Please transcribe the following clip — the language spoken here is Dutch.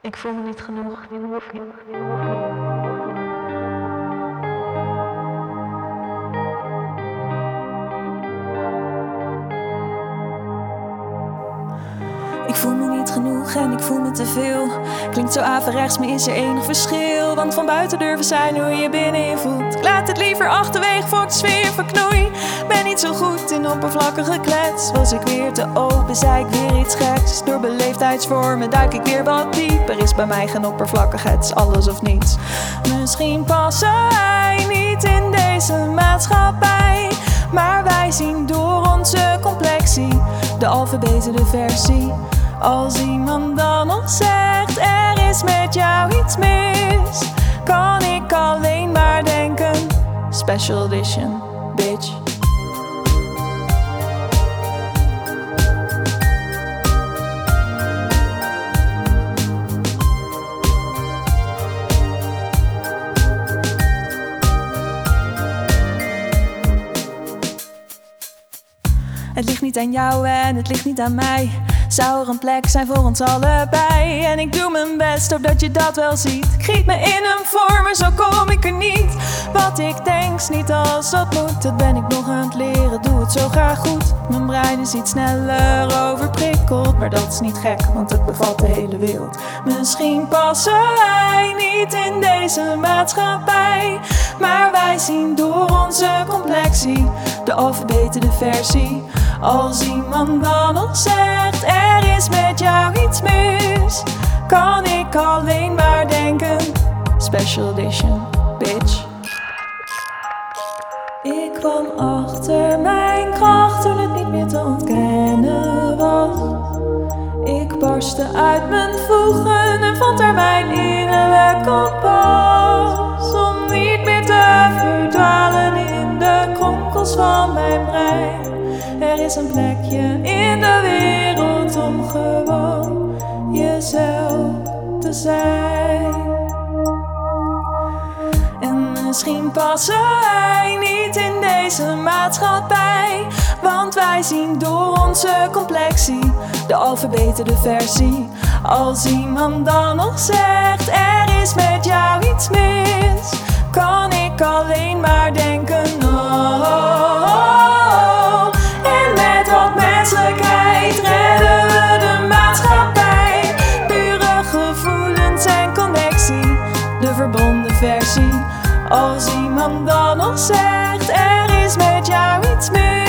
Ik voel me niet genoeg. Ik voel me niet genoeg en ik voel me te veel. Klinkt zo averechts, maar is er enig verschil? Want van buiten durven zijn hoe je binnenin voelt. Ik laat het liever achterwege voor ik de sfeer verknoei. Ben niet zo goed in oppervlakkige klets. Was ik weer te open, zei ik weer iets geks. Door beleefdheidsvormen duik ik weer wat dieper. Is bij mij geen oppervlakkigheid, alles of niets. Misschien passen wij niet in deze maatschappij. Maar wij zien door onze complexie de alfabetende versie. Als iemand dan nog zegt er is met jou iets mis, kan ik alleen maar denken: Special edition, bitch. Het ligt niet aan jou en het ligt niet aan mij. Zou er een plek zijn voor ons allebei? En ik doe mijn best opdat je dat wel ziet. Ik giet me in een vorm, maar zo kom ik er niet. Wat ik denk is niet als dat moet. Dat ben ik nog aan het leren, doe het zo graag goed. Mijn brein is iets sneller overprikkeld. Maar dat is niet gek, want het bevalt de hele wereld. Misschien passen wij niet in deze maatschappij. Maar wij zien door onze complexie de alfabetende versie. Als iemand dan nog zegt er is met jou iets mis, kan ik alleen maar denken: Special edition, bitch. Ik kwam achter mijn kracht toen het niet meer te ontkennen was. Ik barstte uit mijn voegen en vond er mijn innerlijk kompas. Om niet meer te verdwalen in de kronkels van mijn brein. Er is een plekje in de wereld om gewoon jezelf te zijn. En misschien passen wij niet in deze maatschappij. Want wij zien door onze complexie de alfabetende versie. Als iemand dan nog zegt er is met jou iets mis, Als iemand dan nog zegt er is met jou iets mis.